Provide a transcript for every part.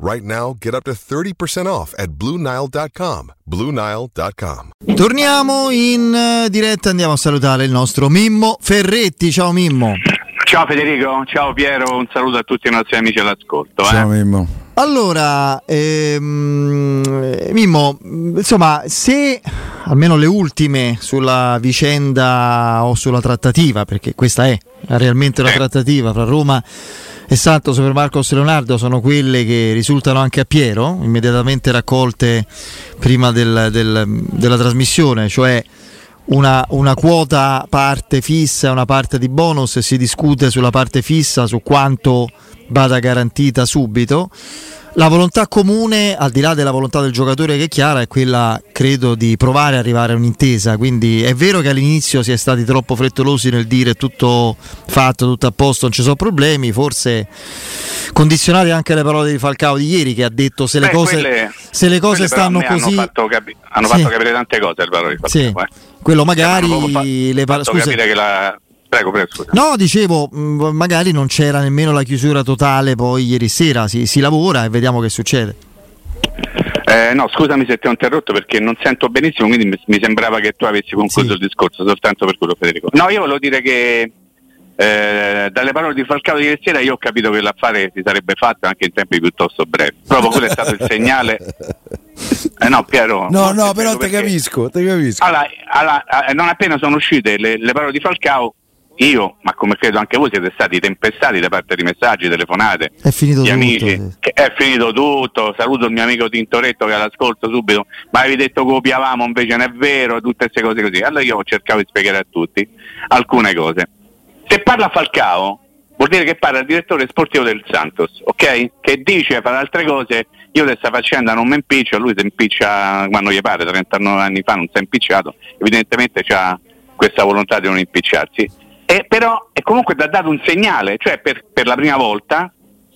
Right now, get up to 30% off at BlueNile.com. BlueNile.com. Torniamo in eh, diretta, andiamo a salutare il nostro Mimmo Ferretti. Ciao Mimmo. Ciao Federico, ciao Piero, un saluto a tutti i nostri amici all'ascolto. Ciao eh. Mimmo. Allora, ehm, Mimmo, insomma, se almeno le ultime sulla vicenda o sulla trattativa, perché questa è realmente una Sì. trattativa fra Roma e Santos per Marcos Leonardo sono quelle che risultano anche a Piero, immediatamente raccolte prima del- del- della trasmissione, cioè una, una quota parte fissa e una parte di bonus si discute sulla parte fissa su quanto vada garantita subito. La volontà comune, al di là della volontà del giocatore che è chiara, è quella, credo, di provare ad arrivare a un'intesa. Quindi è vero che all'inizio si è stati troppo frettolosi nel dire tutto fatto, tutto a posto, non ci sono problemi. Forse condizionare anche le parole di Falcao di ieri, che ha detto se le Beh, cose, quelle- se le cose stanno così. Hanno fatto, capi- hanno Sì. fatto capire tante cose il valore di Sì, Falcao. eh. quello magari Hanno le parole. fatto capire che la... Prego, prego, scusa. No, dicevo, mh, magari non c'era nemmeno la chiusura totale poi ieri sera, si, si lavora e vediamo che succede. Eh, no, scusami se ti ho interrotto perché non sento benissimo, quindi mi, mi sembrava che tu avessi concluso Sì. il discorso soltanto per quello Federico. No, io volevo dire che eh, dalle parole di Falcao di ieri sera io ho capito che l'affare si sarebbe fatto anche in tempi piuttosto brevi. Proprio quello è stato il segnale. Eh no, Piero. No, no, però spiego te perché. capisco, te capisco. Allora, allora, eh, non appena sono uscite le, le parole di Falcao, io, ma come credo anche voi, siete stati tempestati da parte di messaggi, telefonate, È finito di tutto. amici, sì. è finito tutto, saluto il mio amico Tintoretto che all'ascolto subito, ma avevi detto che copiavamo, invece non è vero, tutte queste cose così. Allora io cercavo di spiegare a tutti alcune cose. Se parla Falcao, vuol dire che parla il direttore sportivo del Santos, ok? Che dice, fra le altre cose, io di questa faccenda non mi impiccio, lui si impiccia quando gli pare, 39 anni fa non si è impicciato, evidentemente ha questa volontà di non impicciarsi. E però è comunque da dato un segnale, cioè per, per la prima volta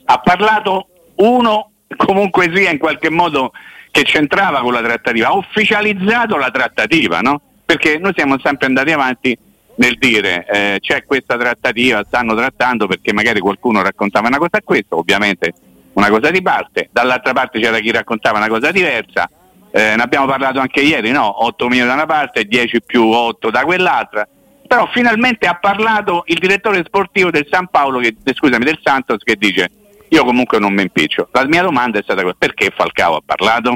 ha parlato uno comunque sia in qualche modo che c'entrava con la trattativa, ha ufficializzato la trattativa, no? Perché noi siamo sempre andati avanti nel dire eh, c'è questa trattativa, stanno trattando perché magari qualcuno raccontava una cosa a questo, ovviamente una cosa di parte, dall'altra parte c'era chi raccontava una cosa diversa, eh, ne abbiamo parlato anche ieri, no? 8 milioni da una parte, 10 più 8 da quell'altra, però finalmente ha parlato il direttore sportivo del San Paolo, che, scusami, del Santos, che dice io comunque non mi impiccio. La mia domanda è stata perché Falcao ha parlato?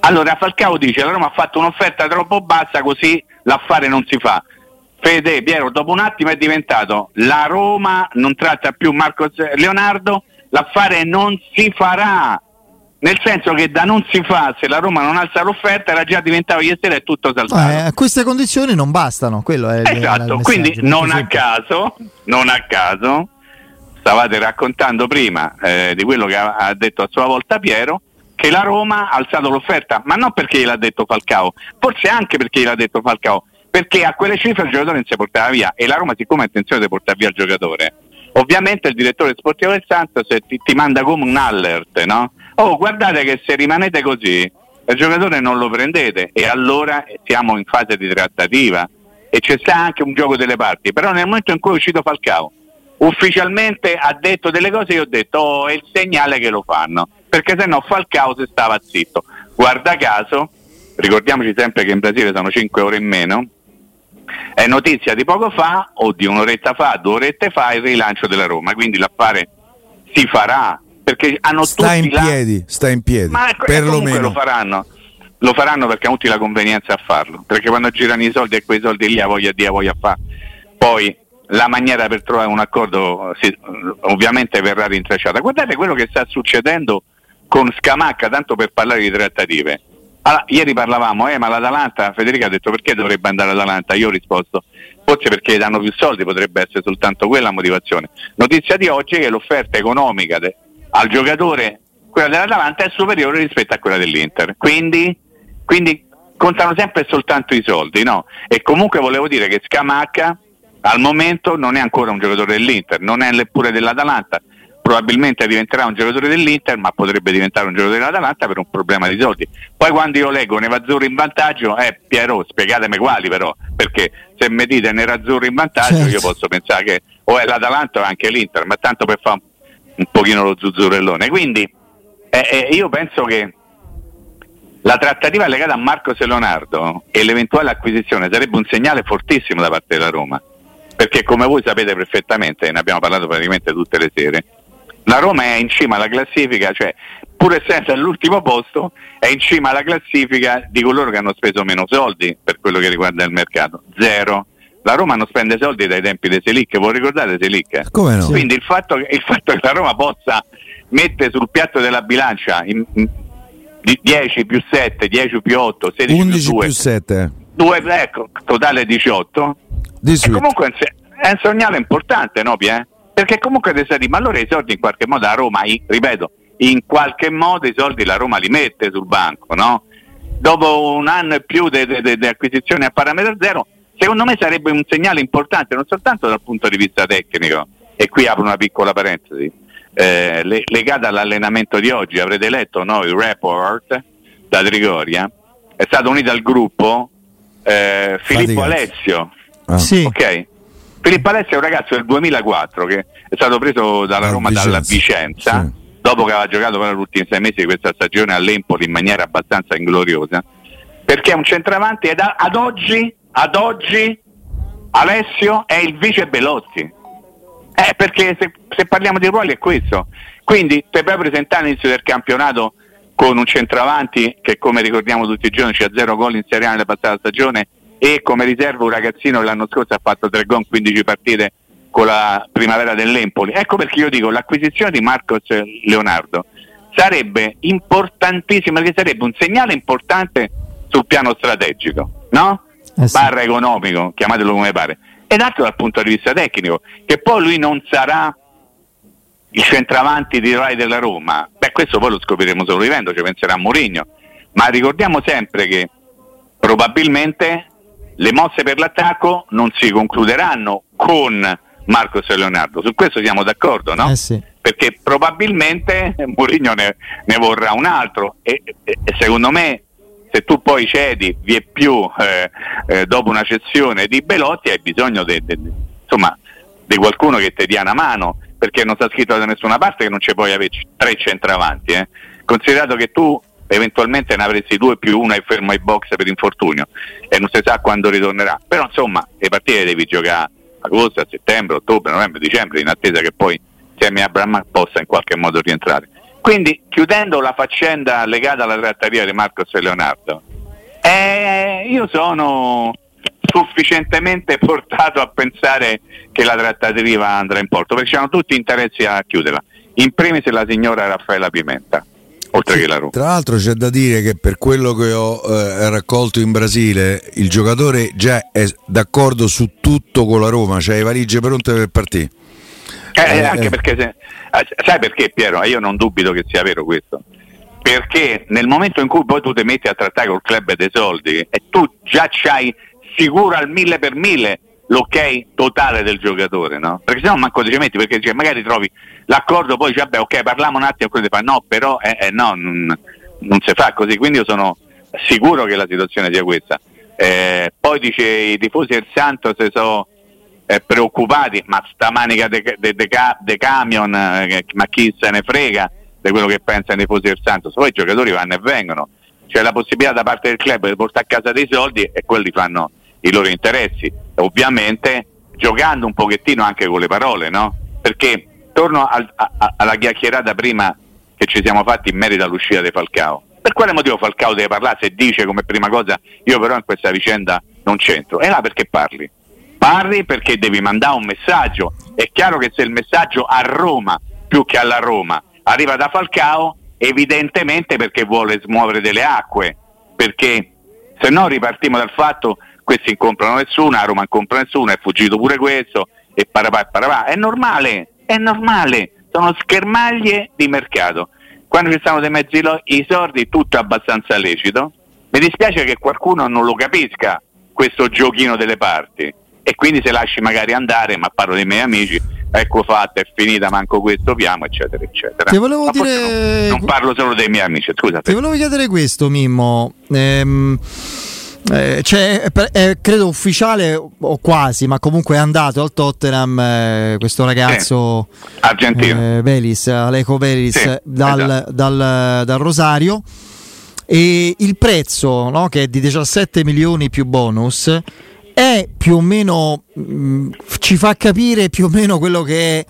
Allora Falcao dice la Roma ha fatto un'offerta troppo bassa così l'affare non si fa. Fede, Piero, dopo un attimo è diventato la Roma non tratta più Marcos Leonardo, l'affare non si farà. Nel senso che da non si fa, se la Roma non alza l'offerta, era già diventato ieri sera è tutto saltato. Eh, queste condizioni non bastano, quello è il Esatto, quindi non a caso, non a caso, stavate raccontando prima eh, di quello che ha, ha detto a sua volta Piero, che la Roma ha alzato l'offerta, ma non perché gliel'ha detto Falcao, forse anche perché gliel'ha detto Falcao, perché a quelle cifre il giocatore non si portava via e la Roma siccome ha intenzione di portare via il giocatore, ovviamente il direttore sportivo del Santos ti, ti manda come un alert, no? Oh, guardate che se rimanete così, il giocatore non lo prendete. E allora siamo in fase di trattativa. E c'è sta anche un gioco delle parti, però nel momento in cui è uscito Falcao ufficialmente ha detto delle cose io ho detto oh, è il segnale che lo fanno, perché se no Falcao si stava zitto. Guarda caso, ricordiamoci sempre che in Brasile sono 5 ore in meno, è notizia di poco fa o di un'oretta fa, due orette fa il rilancio della Roma, quindi l'affare si farà perché hanno Sta tutti in la- piedi, sta in piedi. ma ecco, perlomeno. lo faranno. lo faranno perché hanno tutti la convenienza a farlo, perché quando girano i soldi e quei soldi lì a voglia di a voglia fare, poi la maniera per trovare un accordo si, ovviamente verrà rintracciata. Guardate quello che sta succedendo con Scamacca, tanto per parlare di trattative. Allora, ieri parlavamo, eh, ma l'Atalanta, Federica ha detto perché dovrebbe andare all'Atalanta? Io ho risposto, forse perché danno più soldi, potrebbe essere soltanto quella la motivazione. Notizia di oggi è che l'offerta economica de- al giocatore, quella dell'Atalanta, è superiore rispetto a quella dell'Inter. Quindi, quindi contano sempre e soltanto i soldi, no? E comunque volevo dire che Scamacca al momento non è ancora un giocatore dell'Inter, non è neppure dell'Atalanta, probabilmente diventerà un giocatore dell'Inter, ma potrebbe diventare un giocatore dell'Atalanta per un problema di soldi. Poi quando io leggo Nerazzurro in vantaggio, eh Piero, spiegatemi quali però, perché se mi dite Nerazzurro in vantaggio certo. io posso pensare che o è l'Atalanta o anche l'Inter, ma tanto per fare un, un pochino lo zuzzurellone. Quindi eh, eh, io penso che la trattativa legata a Marco Leonardo e l'eventuale acquisizione sarebbe un segnale fortissimo da parte della Roma perché come voi sapete perfettamente, ne abbiamo parlato praticamente tutte le sere, la Roma è in cima alla classifica, cioè pur essendo all'ultimo posto, è in cima alla classifica di coloro che hanno speso meno soldi per quello che riguarda il mercato, zero. La Roma non spende soldi dai tempi di Selic, voi ricordate Selic? Come no? Quindi il fatto, il fatto, che la Roma possa mettere sul piatto della bilancia in, in, 10 più 7, 10 più 8, 16 11 più 2, più 7. 2 ecco, totale 18, comunque è un segnale importante, no, Pie? Perché comunque ti sei ma allora i soldi in qualche modo a Roma, ripeto, in qualche modo i soldi la Roma li mette sul banco, no? Dopo un anno e più di acquisizione a parametro zero, secondo me sarebbe un segnale importante, non soltanto dal punto di vista tecnico, e qui apro una piccola parentesi, eh, le, legata all'allenamento di oggi, avrete letto no, il report da Trigoria, è stato unito al gruppo eh, Filippo. Alessio, Ah. Sì. Ok. Filippo Alessi è un ragazzo del 2004 che è stato preso dalla Roma Vicenza. dalla Vicenza, sì. dopo che aveva giocato per gli ultimi sei mesi di questa stagione all'Empoli in maniera abbastanza ingloriosa, perché è un centravanti ed ad oggi, ad oggi Alessio è il vice Belotti. Eh, perché se, se, parliamo di ruoli è questo. Quindi te puoi presentare all'inizio del campionato con un centravanti che come ricordiamo tutti i giorni c'ha zero gol in Serie A nella passata stagione e come riserva un ragazzino che l'anno scorso ha fatto 3 gol 15 partite con la primavera dell'Empoli. Ecco perché io dico l'acquisizione di Marcos Leonardo sarebbe importantissima, perché sarebbe un segnale importante sul piano strategico, no? Eh sì. Barra economico, chiamatelo come pare, ed anche dal punto di vista tecnico, che poi lui non sarà il centravanti di Rai della Roma, beh questo poi lo scopriremo solo vivendo, ci penserà Mourinho, ma ricordiamo sempre che probabilmente le mosse per l'attacco non si concluderanno con Marcos e Leonardo, su questo siamo d'accordo, no? Eh sì. Perché probabilmente Mourinho ne, ne, vorrà un altro e, e, e, secondo me se tu poi cedi vi è più eh, eh, dopo una cessione di Belotti hai bisogno di qualcuno che ti dia una mano perché non sta scritto da nessuna parte che non ci puoi avere tre centravanti eh. considerato che tu eventualmente ne avresti due più uno e fermo ai box per infortunio e non si sa quando ritornerà. Però insomma le partite devi giocare agosto, settembre, ottobre, novembre, dicembre in attesa che poi Semi Abraham possa in qualche modo rientrare. Quindi chiudendo la faccenda legata alla trattativa di Marcos e Leonardo, eh, io sono sufficientemente portato a pensare che la trattativa andrà in porto perché hanno tutti interessi a chiuderla. In primis la signora Raffaella Pimenta oltre sì, che la Roma. Tra l'altro c'è da dire che per quello che ho eh, raccolto in Brasile, il giocatore già è d'accordo su tutto con la Roma, cioè le valigie pronte per partire. Eh, eh, eh, anche perché se, eh, sai perché Piero? Io non dubito che sia vero questo. Perché nel momento in cui poi tu ti metti a trattare col club dei soldi e tu già c'hai sicuro al mille per mille l'ok totale del giocatore, no? Perché se no manco ci metti, perché cioè, magari trovi l'accordo, poi dici, vabbè, ok, parliamo un attimo, quello fa, no, però eh, eh, no, non, non, si fa così, quindi io sono sicuro che la situazione sia questa. Eh, poi dice i tifosi del Santos sono eh, preoccupati, ma sta manica de, de, de, de camion, eh, ma chi se ne frega di quello che pensano i tifosi del Santos, poi i giocatori vanno e vengono, c'è la possibilità da parte del club di portare a casa dei soldi e quelli fanno i loro interessi, ovviamente giocando un pochettino anche con le parole, no? Perché torno al, a, alla chiacchierata prima che ci siamo fatti in merito all'uscita di Falcao. Per quale motivo Falcao deve parlare se dice come prima cosa io però in questa vicenda non c'entro? E là perché parli? Parli perché devi mandare un messaggio. È chiaro che se il messaggio a Roma più che alla Roma arriva da Falcao, evidentemente perché vuole smuovere delle acque, perché se no ripartiamo dal fatto questi non comprano nessuno, a Roma non compra nessuno, è fuggito pure questo e parapà e parapà. È normale, è normale, sono schermaglie di mercato. Quando ci stanno dei mezzi lo- i soldi tutto abbastanza lecito. Mi dispiace che qualcuno non lo capisca questo giochino delle parti e quindi se lasci magari andare, ma parlo dei miei amici, ecco fatta, è finita, manco questo piamo, eccetera, eccetera. Ti volevo Ma dire- Non, non parlo solo dei miei amici, scusate. Ti volevo chiedere questo, Mimmo. Ehm, eh, c'è, è credo ufficiale o quasi, ma comunque è andato al Tottenham eh, questo ragazzo Argentino. eh, Velis, Aleco Velis Sì, dal, esatto. dal- dal Rosario e il prezzo no, che è di 17 milioni più bonus è più o meno mh, ci fa capire più o meno quello che è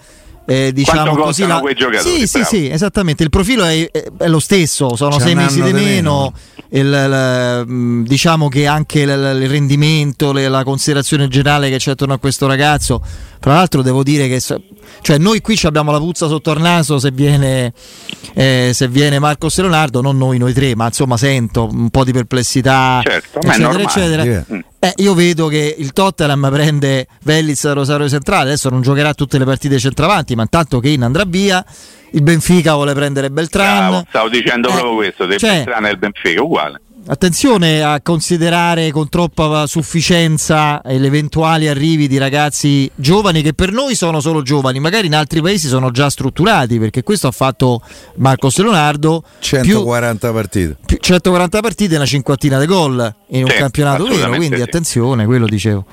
eh, diciamo così costano quei giocatori, sì sì bravo. sì esattamente il profilo è, è- è lo stesso sono C'è sei mesi di di meno, il, il- mh, diciamo che anche il, il rendimento le- la considerazione generale che c'è attorno a questo ragazzo tra l'altro devo dire che cioè noi qui ci abbiamo la puzza sotto il naso se viene, eh, se viene Marcos Leonardo, non noi, noi tre, ma insomma sento un po' di perplessità, Certo, ma è eccetera, normale. eccetera. Sì. Eh, io vedo che il Tottenham prende Velliz da Rosario Centrale, adesso non giocherà tutte le partite centravanti, ma intanto Kane andrà via, il Benfica vuole prendere Beltran. Bravo, stavo dicendo Eh, proprio questo, del cioè, Beltrano e il Benfica, uguale. Attenzione a considerare con troppa sufficienza gli eventuali arrivi di ragazzi giovani che per noi sono solo giovani, magari in altri paesi sono già strutturati, perché questo ha fatto Marcos Leonardo più, 140 partite. più 140 partite e una cinquantina di gol in un Sì, campionato vero, quindi sì. attenzione, quello dicevo.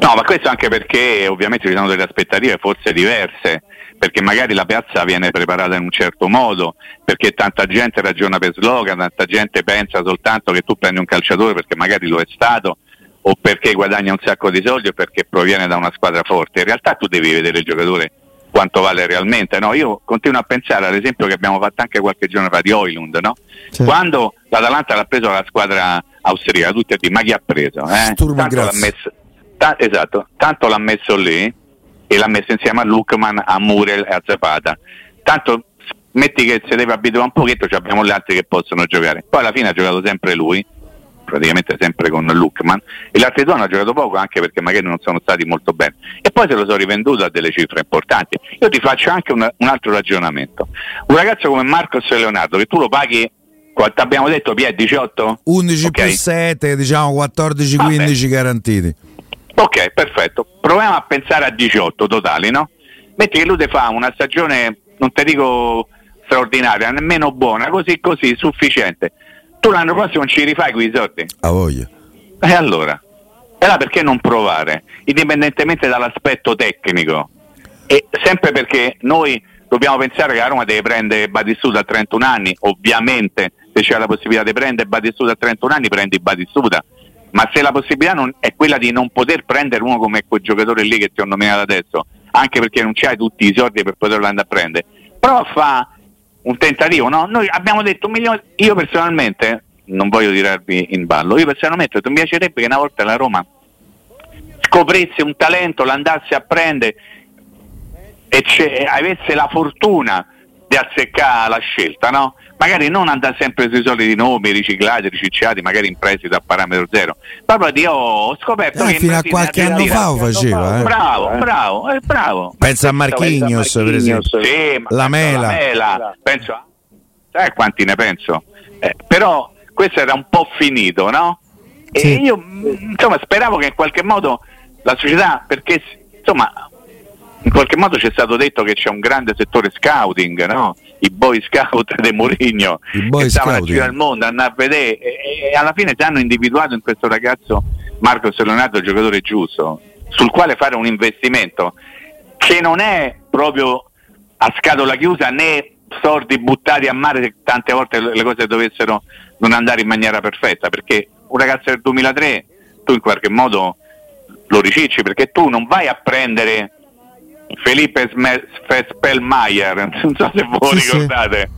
No, ma questo anche perché ovviamente ci sono delle aspettative forse diverse, perché magari la piazza viene preparata in un certo modo, perché tanta gente ragiona per slogan, tanta gente pensa soltanto che tu prendi un calciatore perché magari lo è stato o perché guadagna un sacco di soldi o perché proviene da una squadra forte. In realtà tu devi vedere il giocatore quanto vale realmente. No? Io continuo a pensare ad esempio che abbiamo fatto anche qualche giorno fa di Oilund, no? Sì. quando l'Atalanta l'ha preso la squadra austriaca, tutti a dire ma chi ha preso? Eh? Tanto l'ha messo, ta- esatto, tanto l'ha messo lì e l'ha messo insieme a Lukman, a Murel e a Zapata. Tanto metti che si deve abituare un pochetto, ci abbiamo gli altri che possono giocare. Poi alla fine ha giocato sempre lui, praticamente sempre con Lukman, e gli altri due hanno giocato poco anche perché magari non sono stati molto bene. E poi se lo sono rivenduto a delle cifre importanti. Io ti faccio anche un, un altro ragionamento. Un ragazzo come Marcos Leonardo, che tu lo paghi, quanto abbiamo detto, Pia, 18? 11 Ok. più 7, diciamo 14-15 garantiti. Ok, perfetto. Proviamo a pensare a 18 totali, no? Metti che lui ti fa una stagione, non ti dico straordinaria, nemmeno buona, così così, sufficiente. Tu l'anno prossimo non ci rifai quei soldi? A voglia. E allora? E allora perché non provare? Indipendentemente dall'aspetto tecnico. E sempre perché noi dobbiamo pensare che la Roma deve prendere Batistuta a 31 anni, ovviamente se c'è la possibilità di prendere Batistuta a 31 anni prendi Batistuta, ma se la possibilità non- è quella di non poter prendere uno come quel giocatore lì che ti ho nominato adesso, anche perché non c'hai tutti i soldi per poterlo andare a prendere, prova a fare un tentativo, no? Noi abbiamo detto un milione, io personalmente, non voglio tirarvi in ballo, io personalmente mi piacerebbe che una volta la Roma scoprisse un talento, l'andasse a prendere e avesse la fortuna di azzeccare la scelta, no? Magari non andare sempre sui soliti nomi riciclati, ricicciati, magari in prestito a parametro zero. Proprio di oh, ho scoperto Eh, che in fino a qualche la anno fa lo faceva. Eh. Bravo, bravo, eh, bravo. Pensa a Marquinhos, per esempio. Sì, La Mela. alla Mela, penso a- sai quanti ne penso? Eh, però questo era un po' finito, no? E Sì. io mh, insomma speravo che in qualche modo la società, perché insomma in qualche modo ci è stato detto che c'è un grande settore scouting, no? I boy scout di Mourinho che stavano a giro al mondo, andare a vedere e, e alla fine ti hanno individuato in questo ragazzo Marco Leonardo il giocatore giusto, sul quale fare un investimento che non è proprio a scatola chiusa né soldi buttati a mare se tante volte le le cose dovessero non andare in maniera perfetta, perché un ragazzo del 2003 tu in qualche modo lo ricicci, perché tu non vai a prendere Felipe Spellmaier, non so se voi Sì, sì. ricordate,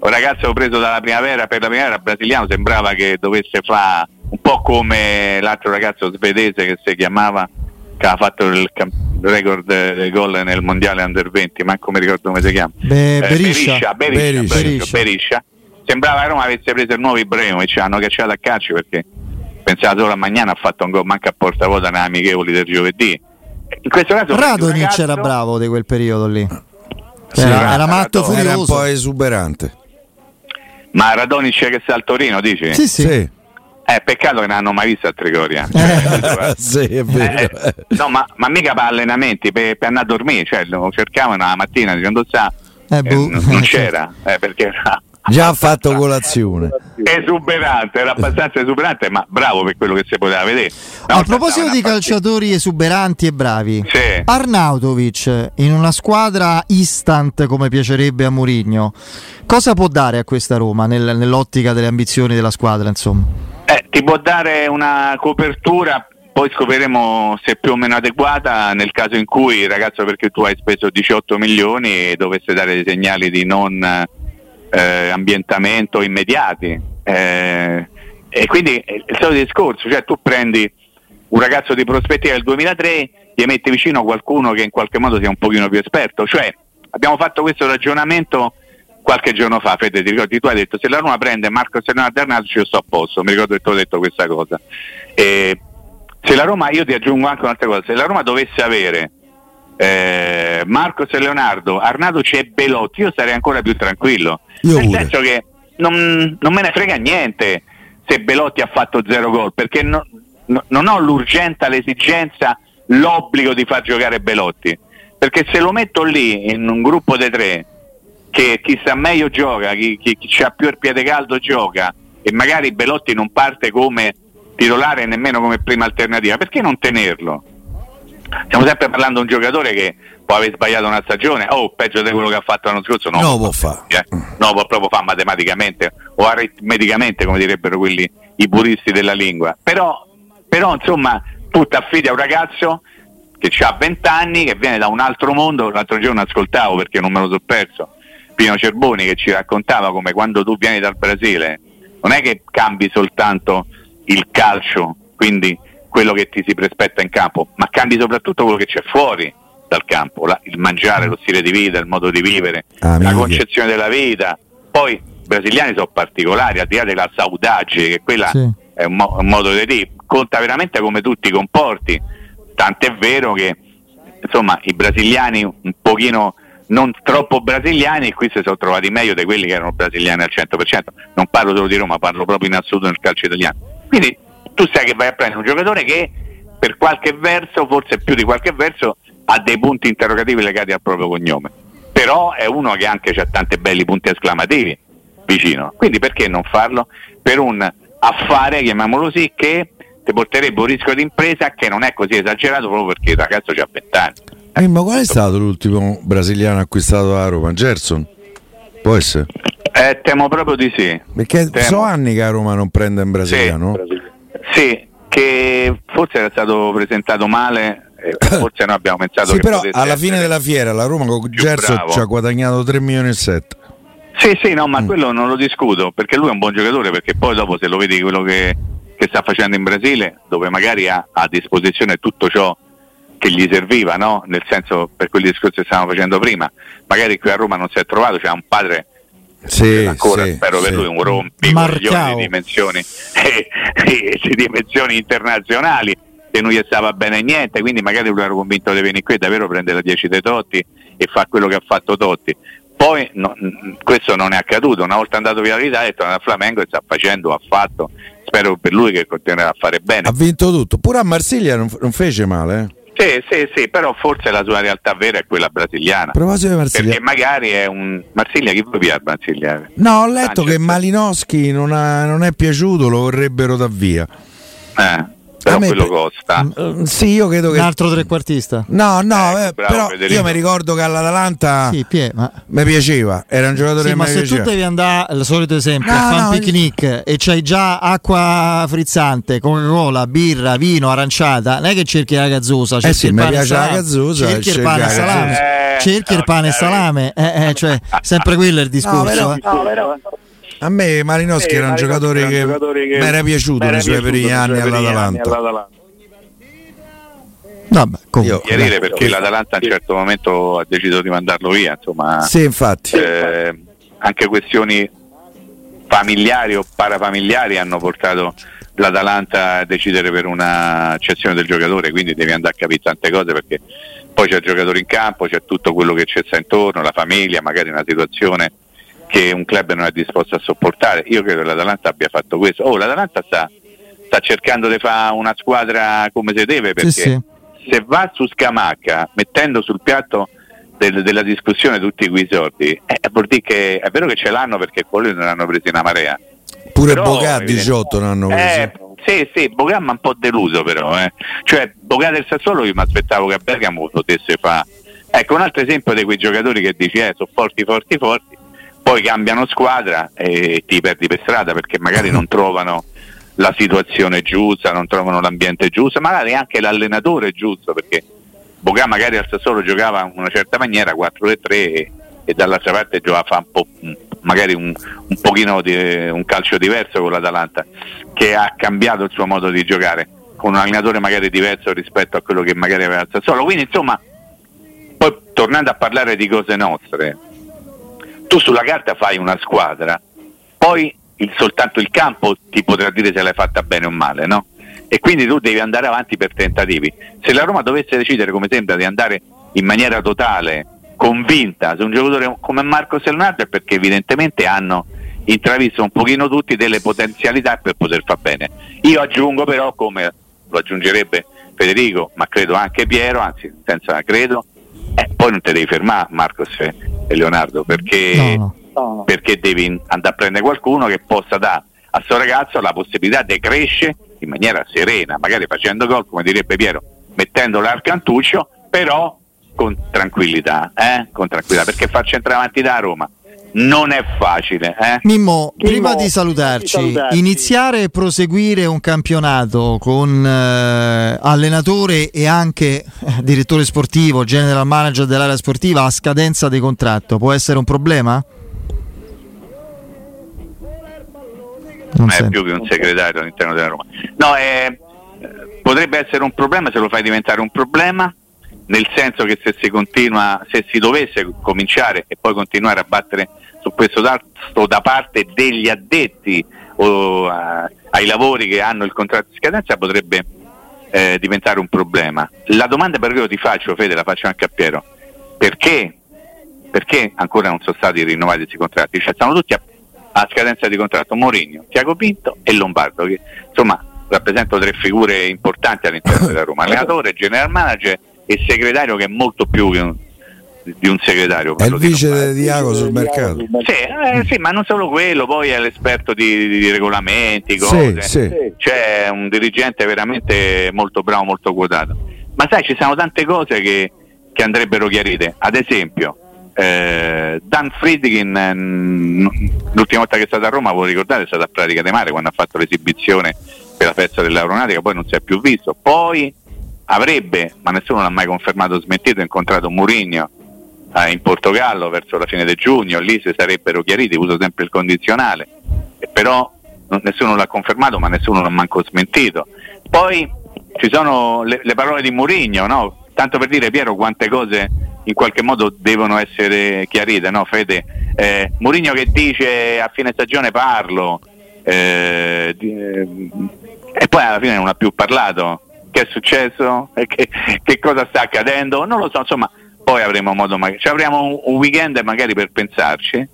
un ragazzo preso dalla primavera per la primavera brasiliano sembrava che dovesse fare un po' come l'altro ragazzo svedese che si chiamava che ha fatto il record del gol nel mondiale under 20 ma come ricordo come si chiama Be- Eh, Beriscia. Beriscia, Beriscia, Beriscia. Beriscia, sembrava che Roma avesse preso il nuovo Ibrahimovic hanno cacciato a calcio perché pensava solo a Magnana ha fatto un gol manca a porta vuota nelle amichevoli del giovedì in questo caso Radonic ragazzo- era bravo di quel periodo lì. Sì, era, era- matto era Era un furioso. po' esuberante. ma Radonic che sta al Torino dici? Sì, sì. Sì. Eh, peccato che non hanno mai visto a Trigoria. sì, è vero. Eh, no, ma, ma mica per allenamenti, per, per andare a dormire, cioè lo cercavano la mattina dicendo sa, Eh, eh, boh. non non c'era, eh, perché era Già ha fatto colazione. esuberante, era abbastanza esuberante, ma bravo per quello che si poteva vedere. Una A proposito di partita- calciatori esuberanti e bravi, Sì. Arnautovic in una squadra instant come piacerebbe a Mourinho, cosa può dare a questa Roma nel- nell'ottica delle ambizioni della squadra? Insomma, Eh, ti può dare una copertura, poi scopriremo se è più o meno adeguata nel caso in cui il ragazzo perché tu hai speso 18 milioni dovesse dare dei segnali di non eh, ambientamento immediati. Eh, e quindi è il solito discorso, cioè tu prendi un ragazzo di prospettiva del 2003, gli metti vicino qualcuno che in qualche modo sia un pochino più esperto, cioè abbiamo fatto questo ragionamento qualche giorno fa, Fede, ti ricordi, tu hai detto se la Roma prende Marco Sernato Bernardo io sto a posto, mi ricordo che tu hai detto questa cosa. E se la Roma, io ti aggiungo anche un'altra cosa, se la Roma dovesse avere eh, Marcos e Leonardo, Arnato c'è Belotti, io sarei ancora più tranquillo. Io Nel pure. senso che non, non me ne frega niente se Belotti ha fatto zero gol, perché no- no- non ho l'urgenza, l'esigenza, l'obbligo di far giocare Belotti. Perché se lo metto lì in un gruppo dei tre, che chi sta meglio gioca, chi, chi, chi ha più il piede caldo gioca, e magari Belotti non parte come titolare nemmeno come prima alternativa, perché non tenerlo? Stiamo sempre parlando di un giocatore che può aver sbagliato una stagione, o peggio di quello che ha fatto l'anno scorso, no, No, può fa. eh. no, può proprio fare matematicamente o aritmeticamente, come direbbero quelli i puristi della lingua. Però, però insomma, tu ti affidi a un ragazzo che ha 20 anni, che viene da un altro mondo, l'altro giorno ascoltavo perché non me lo so perso, Pino Cerboni che ci raccontava come quando tu vieni dal Brasile, non è che cambi soltanto il calcio, quindi quello che ti si prospetta in campo, ma cambi soprattutto quello che c'è fuori dal campo, la- il mangiare, lo stile di vita, il modo di vivere, Ah, la concezione della vita. Poi i brasiliani sono particolari, al di là della saudade, che quella Sì. è un, mo- un modo di dire, conta veramente come tu ti comporti. Tant'è vero che insomma i brasiliani un pochino non troppo brasiliani qui si sono trovati meglio di quelli che erano brasiliani al 100%. Non parlo solo di Roma, parlo proprio in assoluto nel calcio italiano. Quindi tu sai che vai a prendere un giocatore che per qualche verso, forse più di qualche verso, ha dei punti interrogativi legati al proprio cognome. Però è uno che anche ha tanti belli punti esclamativi vicino. Quindi perché non farlo? Per un affare, chiamiamolo così, che ti porterebbe un rischio di impresa che non è così esagerato proprio perché il ragazzo ha 20 anni. Eh, ma qual è stato l'ultimo brasiliano acquistato da Roma? Gerson? Può essere? Eh, temo proprio di sì. Perché Temo. so anni che a Roma non prende un brasiliano. Sì, che forse era stato presentato male, forse noi abbiamo pensato Sì, che però alla fine della fiera la Roma con più Gerson bravo. ci ha guadagnato 3 milioni e 7. Sì, sì, no, Mm. ma quello non lo discuto, perché lui è un buon giocatore, perché poi dopo se lo vedi quello che, che sta facendo in Brasile, dove magari ha a disposizione tutto ciò che gli serviva, no? Nel senso, per quel discorso che stavamo facendo prima, magari qui a Roma non si è trovato, c'è un padre Sì, ancora sì, spero per sì. lui un rompi Marcao. di dimensioni eh, di dimensioni internazionali che non gli stava bene niente quindi magari lui era convinto di venire qui e davvero prendere la 10 dei Totti e fa quello che ha fatto Totti poi no, questo non è accaduto una volta andato via l'Italia è tornato a Flamengo e sta facendo ha fatto spero per lui che continuerà a fare bene Ha vinto tutto. Pure a Marsiglia non, non fece male. Eh. Sì, sì, sì, però forse la sua realtà vera è quella brasiliana A proposito di Marsiglia. perché magari è un Marsiglia chi vuoi via a Marsiglia? No, ho letto Sanchez. che Malinowski non, ha- non è piaciuto, lo vorrebbero da via. Eh, però A me quello costa Mm, Sì, io credo un che. altro trequartista. No, no, Ecco, eh, bravo, però Federico. io mi ricordo che all'Atalanta Sì, Pie, ma, mi piaceva, era un giocatore sì, che ma se tu piaceva. devi andare al solito esempio, No, a fare no, un picnic e c'hai già acqua frizzante, Coca-Cola, birra, vino, aranciata, non è che cerchi la gazzosa, cerchi sì, il mi pane piace la gazzosa, cerchi il cerca pane e la salame. Eh, cerchi il pane e salame, eh, eh, cioè sempre quello è il discorso. No, però, eh. A me Malinowski era un giocatore che, mi era piaciuto nei suoi primi anni all'Atalanta. Vabbè, Io, chiarire perché l'Atalanta a un certo momento ha deciso di mandarlo via, insomma. Sì, infatti. Eh, anche questioni familiari o parafamiliari hanno portato l'Atalanta a decidere per una cessione del giocatore, quindi devi andare a capire tante cose perché poi c'è il giocatore in campo, c'è tutto quello che c'è intorno, la famiglia, magari una situazione che un club non è disposto a sopportare. Io credo che l'Atalanta abbia fatto questo. Oh, l'Atalanta sta, sta cercando di fare una squadra come si deve perché Sì, sì. se va su Scamacca mettendo sul piatto del- della discussione tutti quei soldi, eh, vuol dire che è vero che ce l'hanno perché quelli non hanno presi una marea. Pure Però, evidente- 18 non hanno preso. Eh, sì, sì, Bocà mi ha un po' deluso però, eh. Cioè, Bocà del Sassuolo io mi aspettavo che a Bergamo potesse fare. Ecco, un altro esempio di quei giocatori che dici, eh, sono forti, forti, forti, poi cambiano squadra e ti perdi per strada perché magari non trovano la situazione giusta, non trovano l'ambiente giusto, magari anche l'allenatore giusto, perché Bocà magari al Sassuolo giocava in una certa maniera, 4-3 e, e dall'altra parte giocava fa un po', magari un, un pochino di un calcio diverso con l'Atalanta, che ha cambiato il suo modo di giocare, con un allenatore magari diverso rispetto a quello che magari aveva al Sassuolo. Quindi insomma, poi tornando a parlare di cose nostre, tu sulla carta fai una squadra, poi il- soltanto il campo ti potrà dire se l'hai fatta bene o male, no? E quindi tu devi andare avanti per tentativi. Se la Roma dovesse decidere, come sembra, di andare in maniera totale, convinta su un giocatore come Marco Leonardo è perché evidentemente hanno intravisto un pochino tutti delle potenzialità per poter far bene. Io aggiungo però, come lo aggiungerebbe Federico, ma credo anche Piero, anzi senza credo, eh, poi non te devi fermare Marcos e e Leonardo perché, No, no. perché devi andare a prendere qualcuno che possa dare a sto ragazzo la possibilità di crescere in maniera serena, magari facendo gol, come direbbe Piero, mettendo l'arcantuccio, però con tranquillità, eh? con tranquillità, perché far centravanti da Roma non è facile. Eh? Mimmo, prima Mimmo, di salutarci, di salutarci. iniziare e proseguire un campionato con eh, allenatore e anche eh, direttore sportivo, general manager dell'area sportiva a scadenza di contratto può essere un problema? Non non è sento. più che un segretario all'interno della Roma. No, eh, potrebbe essere un problema se lo fai diventare un problema, nel senso che se si continua, se si dovesse cominciare e poi continuare a battere su questo tasto da parte degli addetti o eh, ai lavori che hanno il contratto di scadenza potrebbe eh, diventare un problema. La domanda per cui io ti faccio, Fede, la faccio anche a Piero, perché, perché ancora non sono stati rinnovati questi contratti? Cioè, stanno tutti a, a scadenza di contratto Mourinho, Tiago Pinto e Lombardo, che insomma rappresentano tre figure importanti all'interno della Roma, allenatore, general manager e segretario che è molto più che un- di un segretario. È il di vice di Diago sul mercato. Sì, eh, sì, ma non solo quello, poi è l'esperto di, di regolamenti, cose. Sì, sì. C'è un dirigente veramente molto bravo, molto quotato. Ma sai, ci sono tante cose che, che andrebbero chiarite. Ad esempio, eh, Dan Friedkin, l'ultima volta che è stato a Roma, voi ricordate, è stato a Pratica de Mare quando ha fatto l'esibizione per la festa dell'aeronautica, poi non si è più visto. Poi avrebbe, ma nessuno l'ha mai confermato o smentito, incontrato Mourinho eh, in Portogallo verso la fine di giugno, lì si sarebbero chiariti, uso sempre il condizionale, e però non- nessuno l'ha confermato ma nessuno l'ha manco smentito. Poi ci sono le, le parole di Mourinho, no? tanto per dire Piero quante cose in qualche modo devono essere chiarite, no Fede? Eh, Mourinho che dice a fine stagione parlo, eh, di- eh, e poi alla fine non ha più parlato. Che è successo? E Che, che cosa sta accadendo? Non lo so, insomma, poi avremo modo, mag- cioè avremo un, un weekend magari per pensarci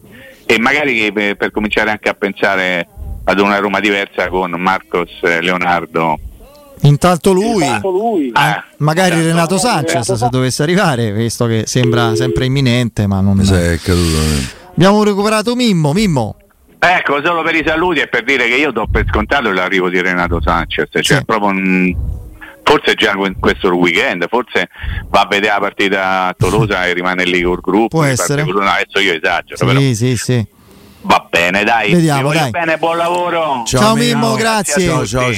e magari per, per cominciare anche a pensare ad una Roma diversa con Marcos eh, Leonardo. Intanto lui, Intanto lui. ah, magari esatto. Renato Sanchez se dovesse arrivare, visto che sembra sempre imminente, ma non... È caduto. Abbiamo recuperato Mimmo, Mimmo. Ecco, solo per i saluti e per dire che io do per scontato l'arrivo di Renato Sanchez, cioè Sì. proprio un- forse già questo weekend, forse va a vedere la partita a Tolosa e rimane lì col gruppo. Può essere. parte- no, adesso io esagero, però Sì, sì, sì. va bene, dai. Vediamo, dai. bene, buon lavoro. Ciao, Mimmo, grazie. Ciao, ciao, ciao.